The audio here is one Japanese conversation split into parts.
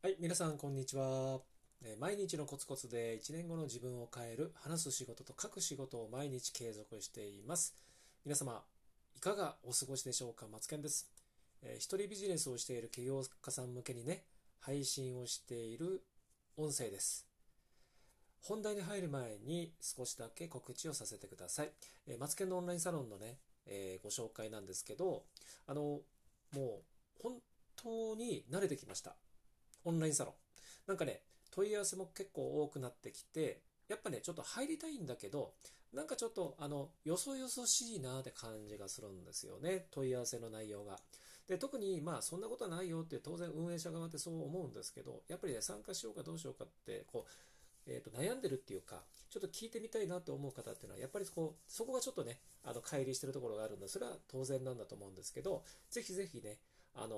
はい、皆さん、こんにちは。毎日のコツコツで1年後の自分を変える、話す仕事と書く仕事を毎日継続しています。皆様、いかがお過ごしでしょうか？マツケンです。えー一人ビジネスをしている起業家さん向けにね、配信をしている音声です。本題に入る前に少しだけ告知をさせてください。えーマツケンのオンラインサロンのね、えーご紹介なんですけど、あの、もう本当に慣れてきました。オンラインサロン。なんかね、問い合わせも結構多くなってきて、やっぱね、ちょっと入りたいんだけど、なんかちょっと、あの、よそよそしいなって感じがするんですよね。問い合わせの内容が。で、特に、まあ、そんなことはないよって当然運営者側ってそう思うんですけど、やっぱりね、参加しようかどうしようかって、こう、えーと悩んでるっていうか、ちょっと聞いてみたいなと思う方っていうのは、やっぱりこう、そこがちょっとね、あの、乖離してるところがあるんで、それは当然なんだと思うんですけど、ぜひぜひね、あの、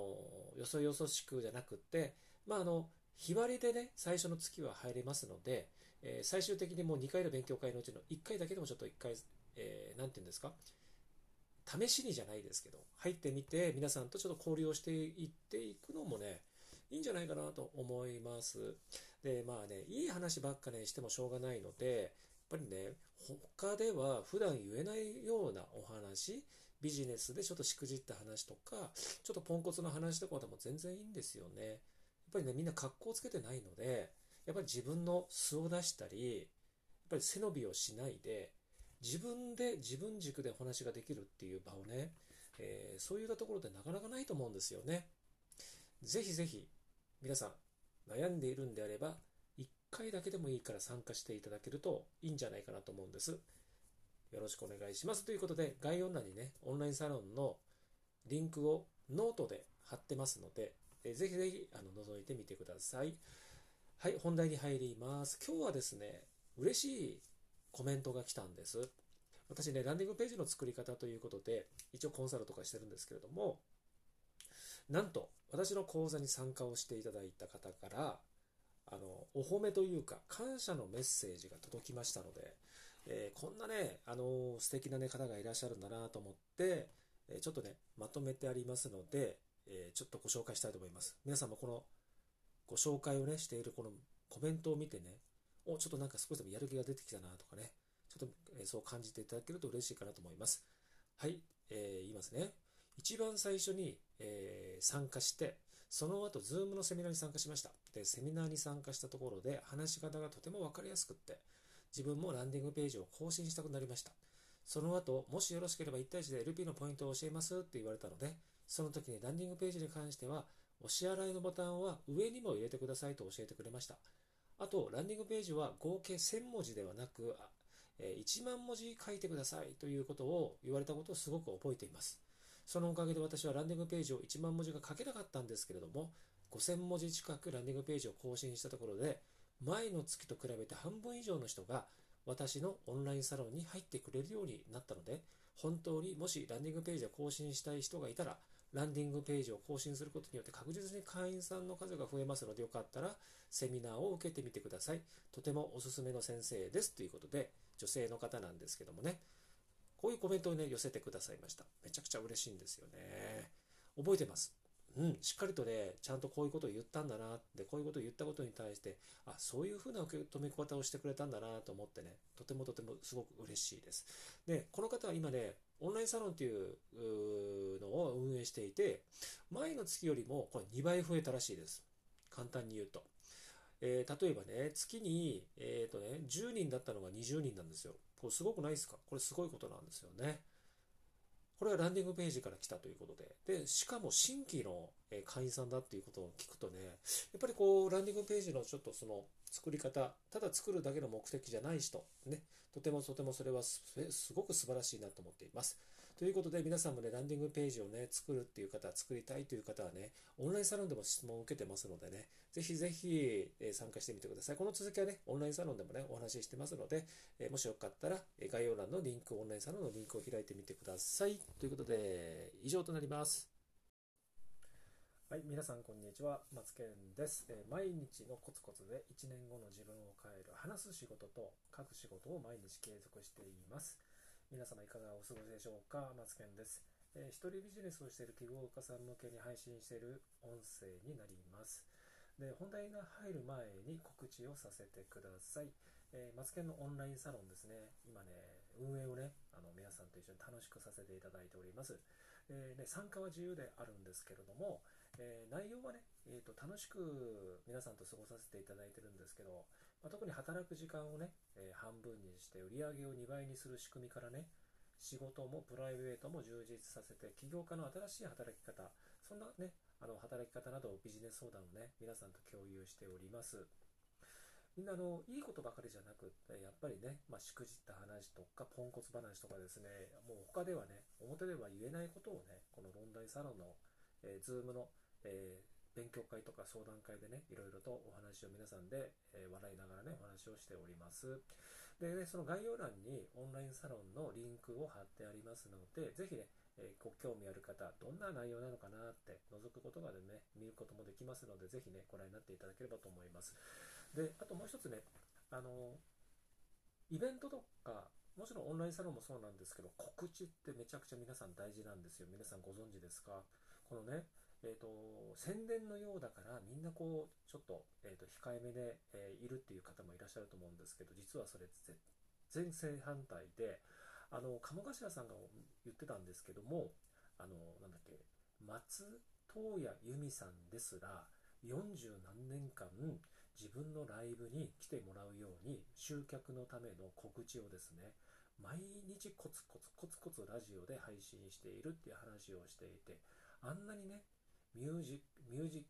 よそよそしくじゃなくって、まあ、あの、日割りでね、最初の月は入れますので、えー最終的にもう2回の勉強会のうちの1回だけでもちょっと1回、えーなんていうんですか、試しにじゃないですけど、入ってみて、皆さんとちょっと交流をしていっていくのもね、いいんじゃないかなと思います。で、まあね、いい話ばっかね、してもしょうがないので、やっぱりね、他では普段言えないようなお話、ビジネスでちょっとしくじった話とか、ちょっとポンコツの話とかでも全然いいんですよね。やっぱりね、みんな格好つけてないので、やっぱり自分の素を出したり、やっぱり背伸びをしないで、自分で自分軸でお話ができるっていう場をね、えーそういったところでなかなかないと思うんですよね。ぜひぜひ、皆さん、悩んでいるんであれば、1回だけでもいいから参加していただけるといいんじゃないかなと思うんです。よろしくお願いします。ということで、概要欄にね、オンラインサロンのリンクをノートで貼ってますので、えーぜひぜひあの覗いてみてください。はい、本題に入ります。今日はですね、嬉しいコメントが来たんです。私ね、ランディングページの作り方ということで、一応コンサルとかしてるんですけれども、なんと、私の講座に参加をしていただいた方から、あの、お褒めというか、感謝のメッセージが届きましたので、えーこんなね、あの素敵な、ね、方がいらっしゃるんだなと思って、えーちょっとね、まとめてありますので、えーちょっとご紹介したいと思います。皆さんもこのご紹介をね、しているこのコメントを見てね、お、ちょっとなんか少しでもやる気が出てきたなとかね、ちょっと、えーそう感じていただけると嬉しいかなと思います。はい、えー言いますね。一番最初に、えー参加して、その後、 Zoom のセミナーに参加しました。で、セミナーに参加したところで、話し方がとても分かりやすくって、自分もランディングページを更新したくなりました。その後、もしよろしければ1対1で LP のポイントを教えますって言われたので、その時にランディングページに関しては、お支払いのボタンは上にも入れてくださいと教えてくれました。あと、ランディングページは合計1000文字ではなく、1万文字書いてくださいということを言われたことをすごく覚えています。そのおかげで私はランディングページを1万文字が書けなかったんですけれども、5000文字近くランディングページを更新したところで、前の月と比べて半分以上の人が私のオンラインサロンに入ってくれるようになったので、本当にもしランディングページを更新したい人がいたら、ランディングページを更新することによって確実に会員さんの数が増えますので、よかったらセミナーを受けてみてください。とてもおすすめの先生ですということで、女性の方なんですけどもね、こういうコメントをね、寄せてくださいました。めちゃくちゃ嬉しいんですよね。覚えてます？うん、しっかりとね、ちゃんとこういうことを言ったんだなって、こういうことを言ったことに対して、あ、そういうふうな受け止め方をしてくれたんだなと思ってね、とてもとてもすごく嬉しいです。で、この方は今ね、オンラインサロンっていうのを運営していて、前の月よりもこれ2倍増えたらしいです。簡単に言うと。えー例えばね、月に、えーとね、10人だったのが20人なんですよ。これすごくないですか？これすごいことなんですよね。これはランディングページから来たということで。で、しかも新規の会員さんだっていうことを聞くとね、やっぱりこう、ランディングページのちょっとその作り方、ただ作るだけの目的じゃない人、ね、とてもとてもそれはすごく素晴らしいなと思っています。ということで、皆さんもね、ランディングページをね、作るっていう方、作りたいという方はね、オンラインサロンでも質問を受けてますのでね、ぜひぜひ、え参加してみてください。この続きはね、オンラインサロンでもね、お話ししてますので、えもしよかったら、え概要欄のリンク、オンラインサロンのリンクを開いてみてください。ということで、以上となります。い、皆さんこんにちは。マツケンです。えー毎日のコツコツで1年後の自分を変える話す仕事と書く仕事を毎日継続しています。皆様いかがお過ごしでしょうか？マツケンです。えー一人ビジネスをしている起業家さん向けに配信している音声になります。で、本題が入る前に告知をさせてください。えー、マツケンのオンラインサロンですね。今ね、運営をね、あの皆さんと一緒に楽しくさせていただいております。えー、ね、参加は自由であるんですけれども、えー、内容はね、えーと、楽しく皆さんと過ごさせていただいてるんですけど、まあ、特に働く時間をね、え半分にして売り上げを2倍にする仕組みからね、仕事もプライベートも充実させて、起業家の新しい働き方、そんなね、あの働き方などビジネス相談をね、皆さんと共有しております。みんなあの、いいことばかりじゃなくて、やっぱりね、まあ、しくじった話とか、ポンコツ話とかですね、もう他ではね、表では言えないことをね、この論題サロンの、えー、ズームの、えー勉強会とか相談会でね、いろいろとお話を皆さんで、えー、笑いながらね、お話をしております。でね、その概要欄にオンラインサロンのリンクを貼ってありますので、ぜひね、えー、ご興味ある方、どんな内容なのかなって覗くことがでね、見ることもできますので、ぜひね、ご覧になっていただければと思います。で、あともう一つね、あの、イベントとか、もちろんオンラインサロンもそうなんですけど、告知ってめちゃくちゃ皆さん大事なんですよ。皆さんご存知ですか？このね、え、ー、と、宣伝のようだからみんなこう、ちょっと、え、ー、と、控えめで、えー、いるっていう方もいらっしゃると思うんですけど、実はそれ全正反対で、あの、鴨頭さんが言ってたんですけども、あの、なんだっけ、松任谷由実さんですら、40何年間自分のライブに来てもらうように集客のための告知をですね毎日コツコツコツコツラジオで配信しているっていう話をしていてあんなにねミュージミュージ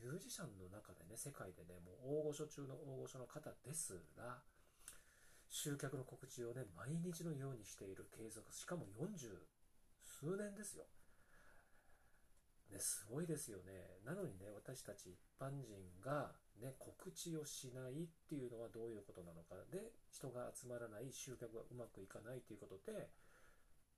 ミュージシャンの中でね世界でねもう大御所中の大御所の方ですら集客の告知をね毎日のようにしている継続しかも40数年ですよね、すごいですよね。なのにね、私たち一般人が、ね、告知をしないっていうのはどういうことなのか。で、人が集まらない、集客がうまくいかないということで、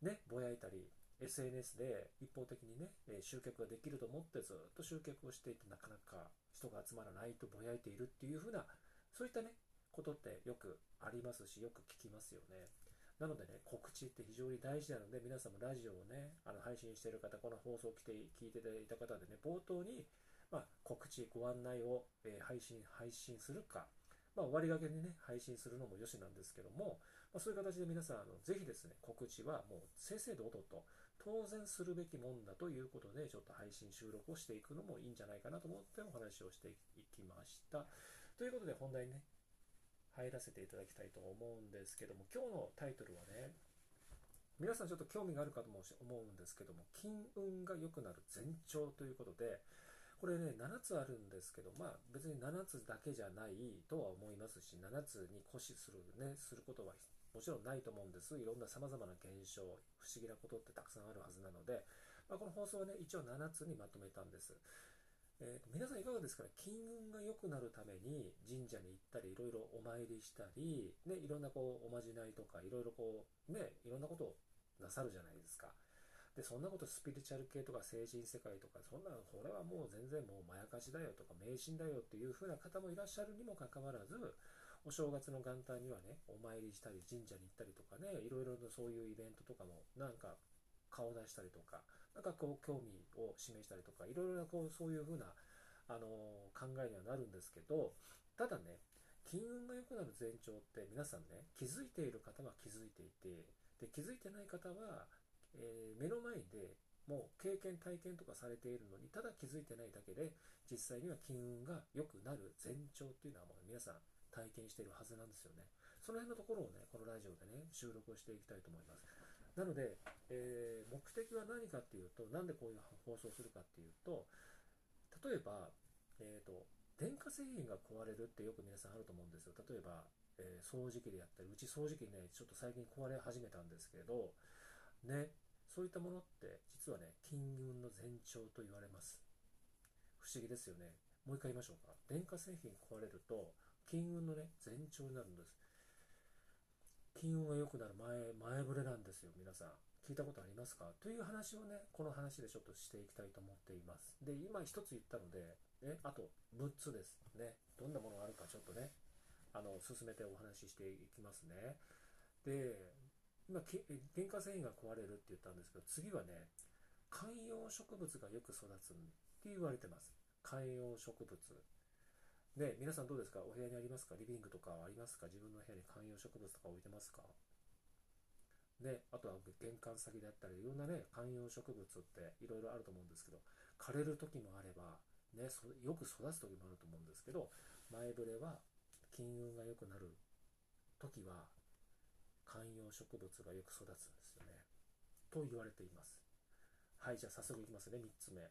ね、ぼやいたり、SNS で一方的にね、集客ができると思ってずっと集客をしていて、なかなか人が集まらないとぼやいているっていうふうな、そういったね、ことってよくありますし、よく聞きますよね。なのでね、告知って非常に大事なので、皆さんもラジオをね、あの配信している方、この放送を来て聞いていただいた方でね、冒頭に、まあ、告知、ご案内を、え、配信、配信するか、まあ、終わりがけにね、配信するのもよしなんですけども、まあ、そういう形で皆さん、あのぜひですね、告知はもう正々堂々と、当然するべきもんだということで、ちょっと配信収録をしていくのもいいんじゃないかなと思ってお話をしていきました。ということで、本題にね、入らせていただきたいと思うんですけども、今日のタイトルはね、皆さんちょっと興味があるかと思うんですけども、金運が良くなる前兆ということで、これね、7つあるんですけど、まあ別に7つだけじゃないとは思いますし、7つに固視するね、することはもちろんないと思うんです。いろんな様々な現象、不思議なことってたくさんあるはずなので、まあ、この放送はね、一応7つにまとめたんです。えー、皆さんいかがですかね？金運が良くなるために神社に行ったり、いろいろお参りしたり、ね、いろんなこう、おまじないとか、いろいろこう、ね、いろんなことをなさるじゃないですか。で、そんなことスピリチュアル系とか精神世界とか、そんな、これはもう全然もうまやかしだよとか迷信だよっていう風な方もいらっしゃるにもかかわらず、お正月の元旦にはね、お参りしたり、神社に行ったりとかね、いろいろとそういうイベントとかも、なんか顔出したりとか、なんかこう興味を示したりとか、いろいろなこうそういうふうな、あの考えにはなるんですけど、ただね、金運が良くなる前兆って皆さんね、気づいている方は気づいていて、で気づいてない方は、えー、目の前でもう経験体験とかされているのにただ気づいてないだけで実際には金運が良くなる前兆っていうのはもう皆さん体験しているはずなんですよねその辺のところをねこのラジオでね収録をしていきたいと思いますなので、えー、目的は何かっていうと、なんでこういう放送するかっていうと、例えば、えっ、ー、と、電化製品が壊れるってよく皆さんあると思うんですよ。例えば、えー、掃除機でやったり、うち掃除機ね、ちょっと最近壊れ始めたんですけど、ね、そういったものって実はね、金運の前兆と言われます。不思議ですよね。もう一回言いましょうか。電化製品壊れると、金運のね、前兆になるんです。金運が良くなる前、前触れなんですよ、皆さん。聞いたことありますか？という話をね、この話でちょっとしていきたいと思っています。で、今一つ言ったので、ね、あと、6つです。ね、どんなものがあるかちょっとね、あの、進めてお話ししていきますね。で、今、原価繊維が壊れるって言ったんですけど、次はね、観葉植物がよく育つって言われてます。観葉植物。ね、皆さんどうですか？お部屋にありますか？リビングとかありますか？自分の部屋に観葉植物とか置いてますか？ね、あとは玄関先であったり、いろんなね、観葉植物っていろいろあると思うんですけど、枯れる時もあれば、ね、よく育つ時もあると思うんですけど、前触れは金運が良くなる時は、観葉植物がよく育つんですよね。と言われています。はい、じゃあ早速いきますね、3つ目。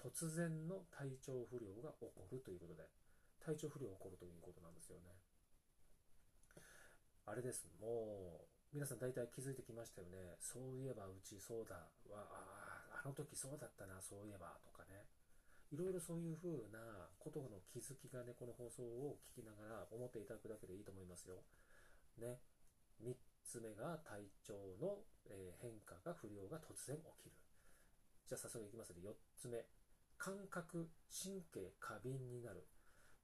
突然の体調不良が起こるということで、体調不良が起こるということなんですよね。あれです、もう、皆さん大体気づいてきましたよね。そういえばうちそうだわ、ああの時そうだったな、そういえばとかね。いろいろそういう風なことの気づきがね、この放送を聞きながら思っていただくだけでいいと思いますよ。ね。3つ目が体調の、え変化が不良が突然起きる。じゃあ早速いきますね。4つ目。感覚、神経過敏になる。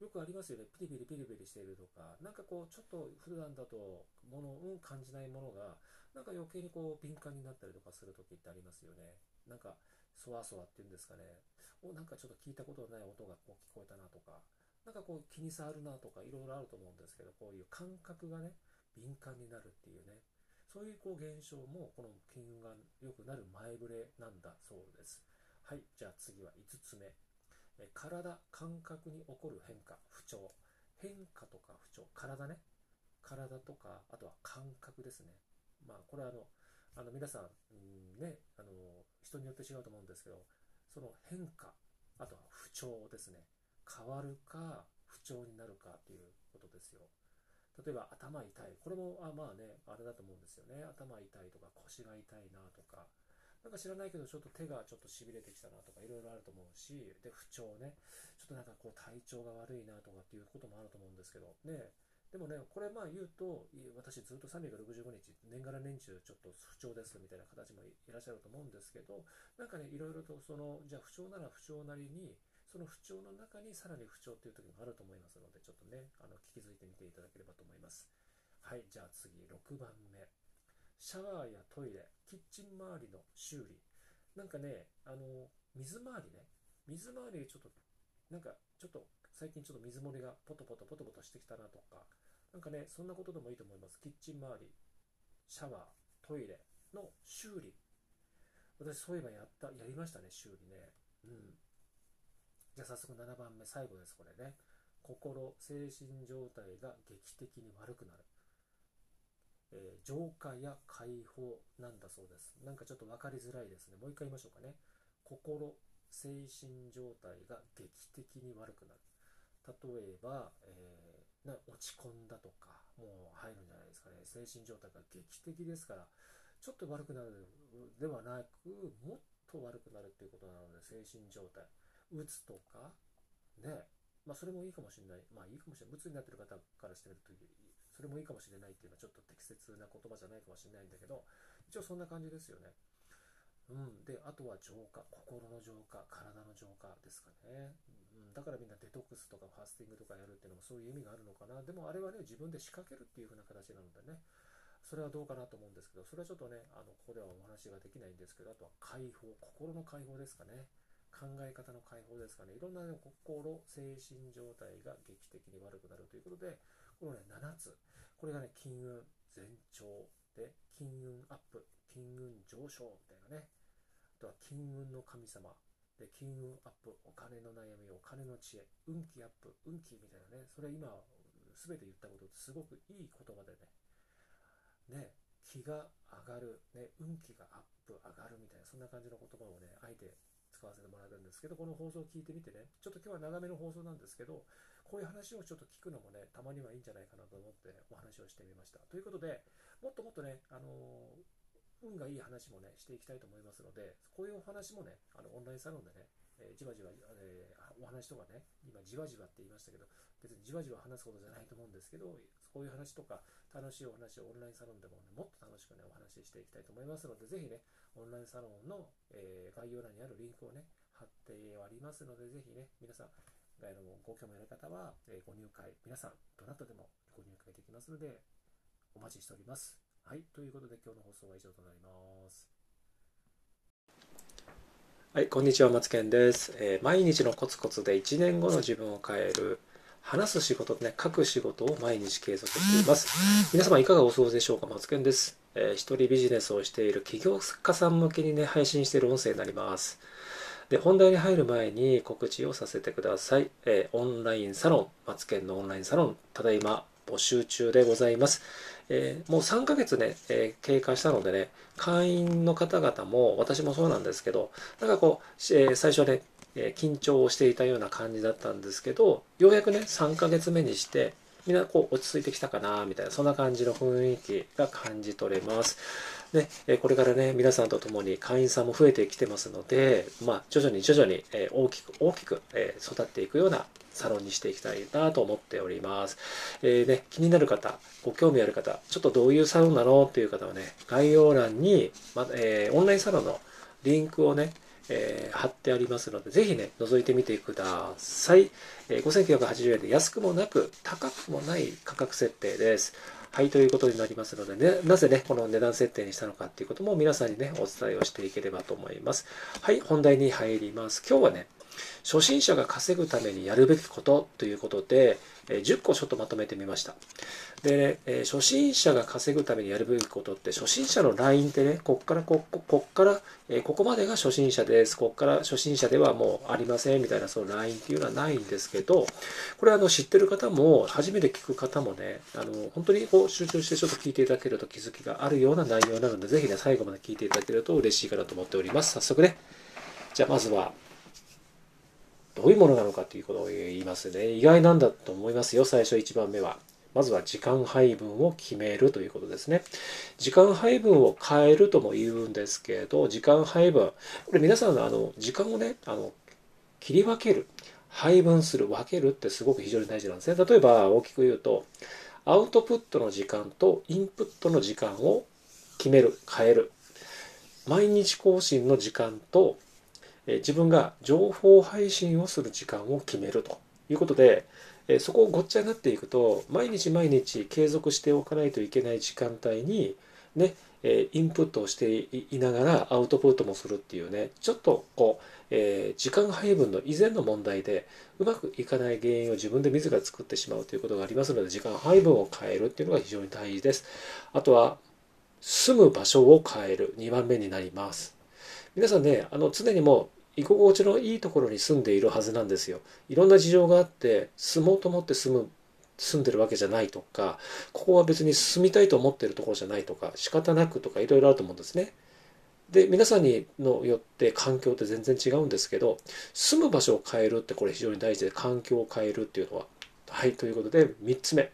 よくありますよね。ピリピリピリピリしているとか、なんかこう、ちょっと普段だと、もの、うん、感じないものが、なんか余計にこう、敏感になったりとかするときってありますよね。なんか、そわそわっていうんですかね。お、なんかちょっと聞いたことのない音がこう聞こえたなとか、なんかこう気に障るなとか、いろいろあると思うんですけど、こういう感覚がね、敏感になるっていうね、そういうこう現象も、この金運が良くなる前触れなんだそうです。はい、じゃあ次は5つ目。体、感覚に起こる変化、不調。変化とか不調。体ね。体とか、あとは感覚ですね。まあ、これはあの、あの皆さん、んね、あの、人によって違うと思うんですけど、その変化、あとは不調ですね。変わるか、不調になるかということですよ。例えば頭痛い。これも、あまあね、あれだと思うんですよね。頭痛いとか腰が痛いなとか、なんか知らないけど、ちょっと手がちょっと痺れてきたなとか、いろいろあると思うし、で、不調ね。ちょっとなんかこう、体調が悪いなとかっていうこともあると思うんですけど、ね。でもね、これまあ言うと、私ずっと365日、年がら年中ちょっと不調ですみたいな形もいらっしゃると思うんですけど、なんかね、いろいろとその、じゃあ不調なら不調なりに、その不調の中にさらに不調っていう時もあると思いますので、ちょっとね、あの、気づいてみていただければと思います。はい、じゃあ次、6番目。シャワーやトイレ、キッチン周りの修理。なんかね、あの、水回りね、水回りちょっと、なんかちょっと最近ちょっと水漏れがポトポトポトポトしてきたなとか、なんかね、そんなことでもいいと思います。キッチン周り、シャワー、トイレの修理。私そういえばやった、やりましたね、修理ね。うん。じゃあ早速7番目、最後です、これね。心、精神状態が劇的に悪くなる。えー、浄化や解放なんだそうです。なんかちょっと分かりづらいですね。もう一回言いましょうかね。心、精神状態が劇的に悪くなる。例えば、えー、な落ち込んだとか、もう入るんじゃないですかね。精神状態が劇的ですから、ちょっと悪くなるではなく、もっと悪くなるっていうことなので、精神状態。うつとか、ね、まあそれもいいかもしれない。まあいいかもしれない。うつになってる方からしてみるとそれもいいかもしれないっていうのはちょっと適切な言葉じゃないかもしれないんだけど、一応そんな感じですよね。うん。で、あとは浄化。心の浄化、体の浄化ですかね。うん、だからみんなデトックスとかファスティングとかやるっていうのもそういう意味があるのかな。でもあれはね、自分で仕掛けるっていう風な形なのでね。それはどうかなと思うんですけど、それはちょっとね、あの、ここではお話ができないんですけど、あとは解放、心の解放ですかね。考え方の解放ですかね。いろんな、ね、心、精神状態が劇的に悪くなるということで、このね、7つ。これがね、金運前兆で、金運アップ、金運上昇みたいなね。あとは金運の神様。で、金運アップ、お金の悩み、お金の知恵、運気アップ、運気みたいなね。それ今、すべて言ったことってすごくいい言葉でね。ね、気が上がる、ね、運気がアップ、上がるみたいな、そんな感じの言葉をね、あえて使わせてもらうんですけど、この放送を聞いてみてね、ちょっと今日は長めの放送なんですけど、こういう話をちょっと聞くのもね、たまにはいいんじゃないかなと思ってお話をしてみました。ということで、もっともっとね、あの運がいい話もね、していきたいと思いますので、こういうお話もね、あのオンラインサロンでね、えー、じわじわ、えー、お話とかね、今じわじわって言いましたけど、別にじわじわ話すことじゃないと思うんですけど、こういう話とか楽しいお話をオンラインサロンでもね、もっと楽しくね、お話ししていきたいと思いますので、ぜひね、オンラインサロンの、えー、概要欄にあるリンクをね、貼ってありますので、ぜひね、皆さん、あのご興味ある方は、えご入会、皆さん、どなたでもご入会できますので、お待ちしております。はい、ということで今日の放送は以上となります。はい、こんにちは、マツケンです。えー、毎日のコツコツで1年後の自分を変える話す仕事とね、書く仕事を毎日継続しています。皆様いかがお過ごしでしょうかマツケンです。えー、一人ビジネスをしている起業家さん向けにね、配信している音声になります。で、本題に入る前に告知をさせてください。えー、オンラインサロン、マツケンのオンラインサロン、ただいま募集中でございます。えー、もう3ヶ月ね、えー、経過したのでね、会員の方々も、私もそうなんですけど、なんかこう、えー、最初はね、え緊張をしていたような感じだったんですけど、ようやくね、3ヶ月目にして、みんなこう落ち着いてきたかな、みたいな、そんな感じの雰囲気が感じ取れます。で、これからね、皆さんと共に会員さんも増えてきてますので、まあ、徐々に徐々に大きく大きく育っていくようなサロンにしていきたいなと思っております。えー、ね、気になる方、ご興味ある方、ちょっとどういうサロンなのっていう方はね、概要欄に、まえー、オンラインサロンのリンクをね、えー、貼ってありますので、ぜひね、覗いてみてください。えー、5980円で安くもなく、高くもない価格設定です。はい、ということになりますので、ね、なぜね、この値段設定にしたのかっていうことも皆さんにね、お伝えをしていければと思います。はい、本題に入ります。今日はね、初心者が稼ぐためにやるべきことということで、10個ちょっとまとめてみました。で、ね、初心者が稼ぐためにやるべきことって、初心者のラインってね、こっからこ、こっから、ここまでが初心者です。こっから初心者ではもうありませんみたいなそのラインっていうのはないんですけど、これあの知ってる方も、初めて聞く方もね、あの本当にこう集中してちょっと聞いていただけると気づきがあるような内容なので、ぜひね、最後まで聞いていただけると嬉しいかなと思っております。早速ね、じゃあまずは、どういうものなのかということを言いますね。意外なんだと思いますよ、最初1番目は。まずは時間配分を決めるということですね。時間配分を変えるとも言うんですけど、時間配分、これ皆さんのあの時間をね、あの切り分ける、配分する、分けるってすごく非常に大事なんですね。例えば大きく言うと、アウトプットの時間とインプットの時間を決める、変える。毎日更新の時間と自分が情報配信をする時間を決めるということで、そこをごっちゃになっていくと毎日毎日継続しておかないといけない時間帯にねインプットをしていながらアウトプットもするっていうねちょっとこう、え、時間配分の以前の問題でうまくいかない原因を自分で自ら作ってしまうということがありますので時間配分を変えるっていうのが非常に大事です。あとは住む場所を変える。2番目になります。皆さんねあの常にもう居心地のいいところに住んでいるはずなんですよ。いろんな事情があって住もうと思って住む住んでるわけじゃないとかここは別に住みたいと思ってるところじゃないとか仕方なくとかいろいろあると思うんですね。で皆さんにのよって環境って全然違うんですけど住む場所を変えるってこれ非常に大事で環境を変えるっていうのははいということで3つ目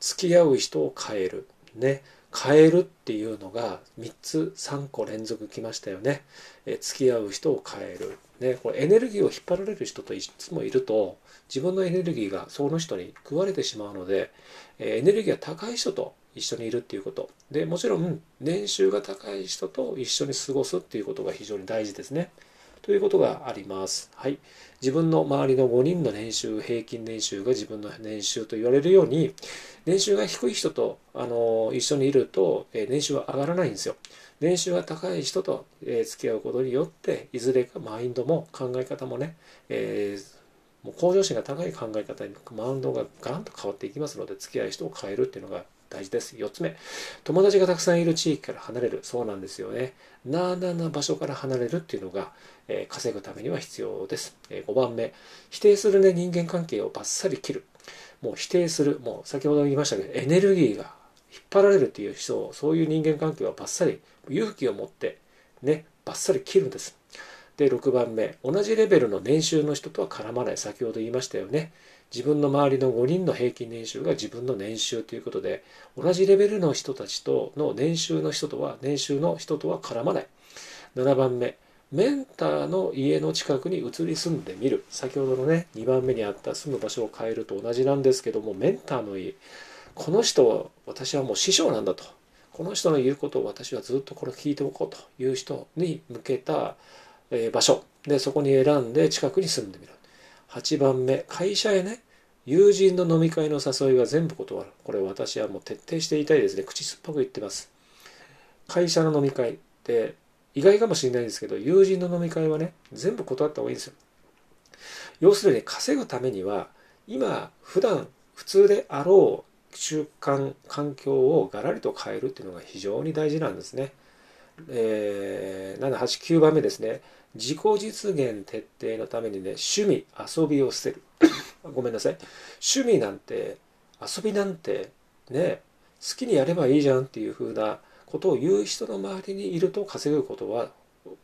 付き合う人を変えるね変えるっていうのが3つ3個連続きましたよね。え付き合う人を変える。ね、これエネルギーを引っ張られる人といつもいると自分のエネルギーがその人に食われてしまうので、えエネルギーが高い人と一緒にいるっていうことでもちろん年収が高い人と一緒に過ごすっていうことが非常に大事ですね。ということがあります。はい。自分の周りの5人の年収、平均年収が自分の年収と言われるように、年収が低い人と、あの一緒にいると、え年収は上がらないんですよ。年収が高い人と、え付き合うことによって、いずれかマインドも考え方もね、えー、もう向上心が高い考え方にマウンドがガランと変わっていきますので、付き合い人を変えるっていうのが大事です。4つ目、友達がたくさんいる地域から離れる。そうなんですよね。なあなあな場所から離れるっていうのが、えー、稼ぐためには必要です。えー、5番目、否定するね、人間関係をバッサリ切る。もう否定する。もう先ほど言いましたけど、エネルギーが引っ張られるっていう人を、そういう人間関係はバッサリ、勇気を持って、ね、バッサリ切るんです。で、6番目、同じレベルの年収の人とは絡まない。先ほど言いましたよね。自分の周りの5人の平均年収が自分の年収ということで、同じレベルの人たちとの年収の人とは、年収の人とは絡まない。7番目、メンターの家の近くに移り住んでみる。先ほどのね、2番目にあった住む場所を変えると同じなんですけども、メンターの家。この人は私はもう師匠なんだと。この人の言うことを私はずっとこれ聞いておこうという人に向けた場所。で、そこに選んで近くに住んでみる。8番目、会社へね、友人の飲み会の誘いは全部断る。これ私はもう徹底して言いたいですね。口酸っぱく言ってます。会社の飲み会って意外かもしれないんですけど、友人の飲み会はね、全部断った方がいいんですよ。要するに稼ぐためには、今普段普通であろう習慣環境をガラリと変えるっていうのが非常に大事なんですね。えー、7、8、9番目ですね。自己実現徹底のためにね、趣味、遊びを捨てる。ごめんなさい。趣味なんて、遊びなんて、ね、好きにやればいいじゃんっていう風なことを言う人の周りにいると稼ぐことは、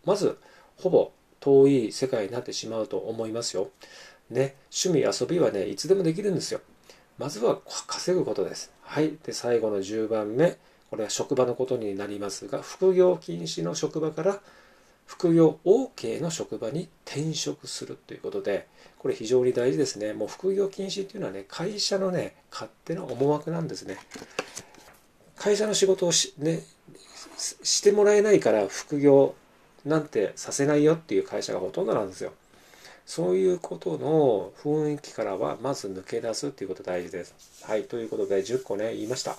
まず、ほぼ遠い世界になってしまうと思いますよ。ね、趣味、遊びはね、いつでもできるんですよ。まずは稼ぐことです。はい。で、最後の10番目。これは職場のことになりますが、副業禁止の職場から副業 OK の職場に転職するということで、これ非常に大事ですね。もう副業禁止っていうのはね、会社のね、勝手な思惑なんですね。会社の仕事をし,、ね、してもらえないから副業なんてさせないよっていう会社がほとんどなんですよ。そういうことの雰囲気からはまず抜け出すっていうこと大事です。はい、ということで10個ね、言いました。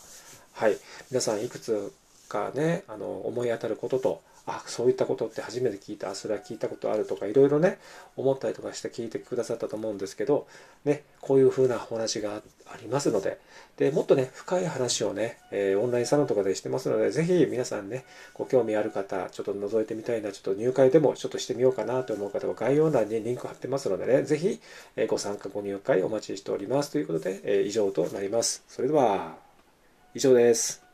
はい、皆さんいくつかね、あの思い当たることと、あそういったことって初めて聞いたあそれは聞いたことあるとかいろいろね思ったりとかして聞いてくださったと思うんですけど、ね、こういうふうなお話がありますのででもっとね深い話をね、えー、オンラインサロンとかでしてますのでぜひ皆さんねご興味ある方ちょっと覗いてみたいなちょっと入会でもちょっとしてみようかなと思う方は概要欄にリンク貼ってますのでねぜひ、えご参加ご入会お待ちしておりますということで、えー、以上となります。それでは以上です。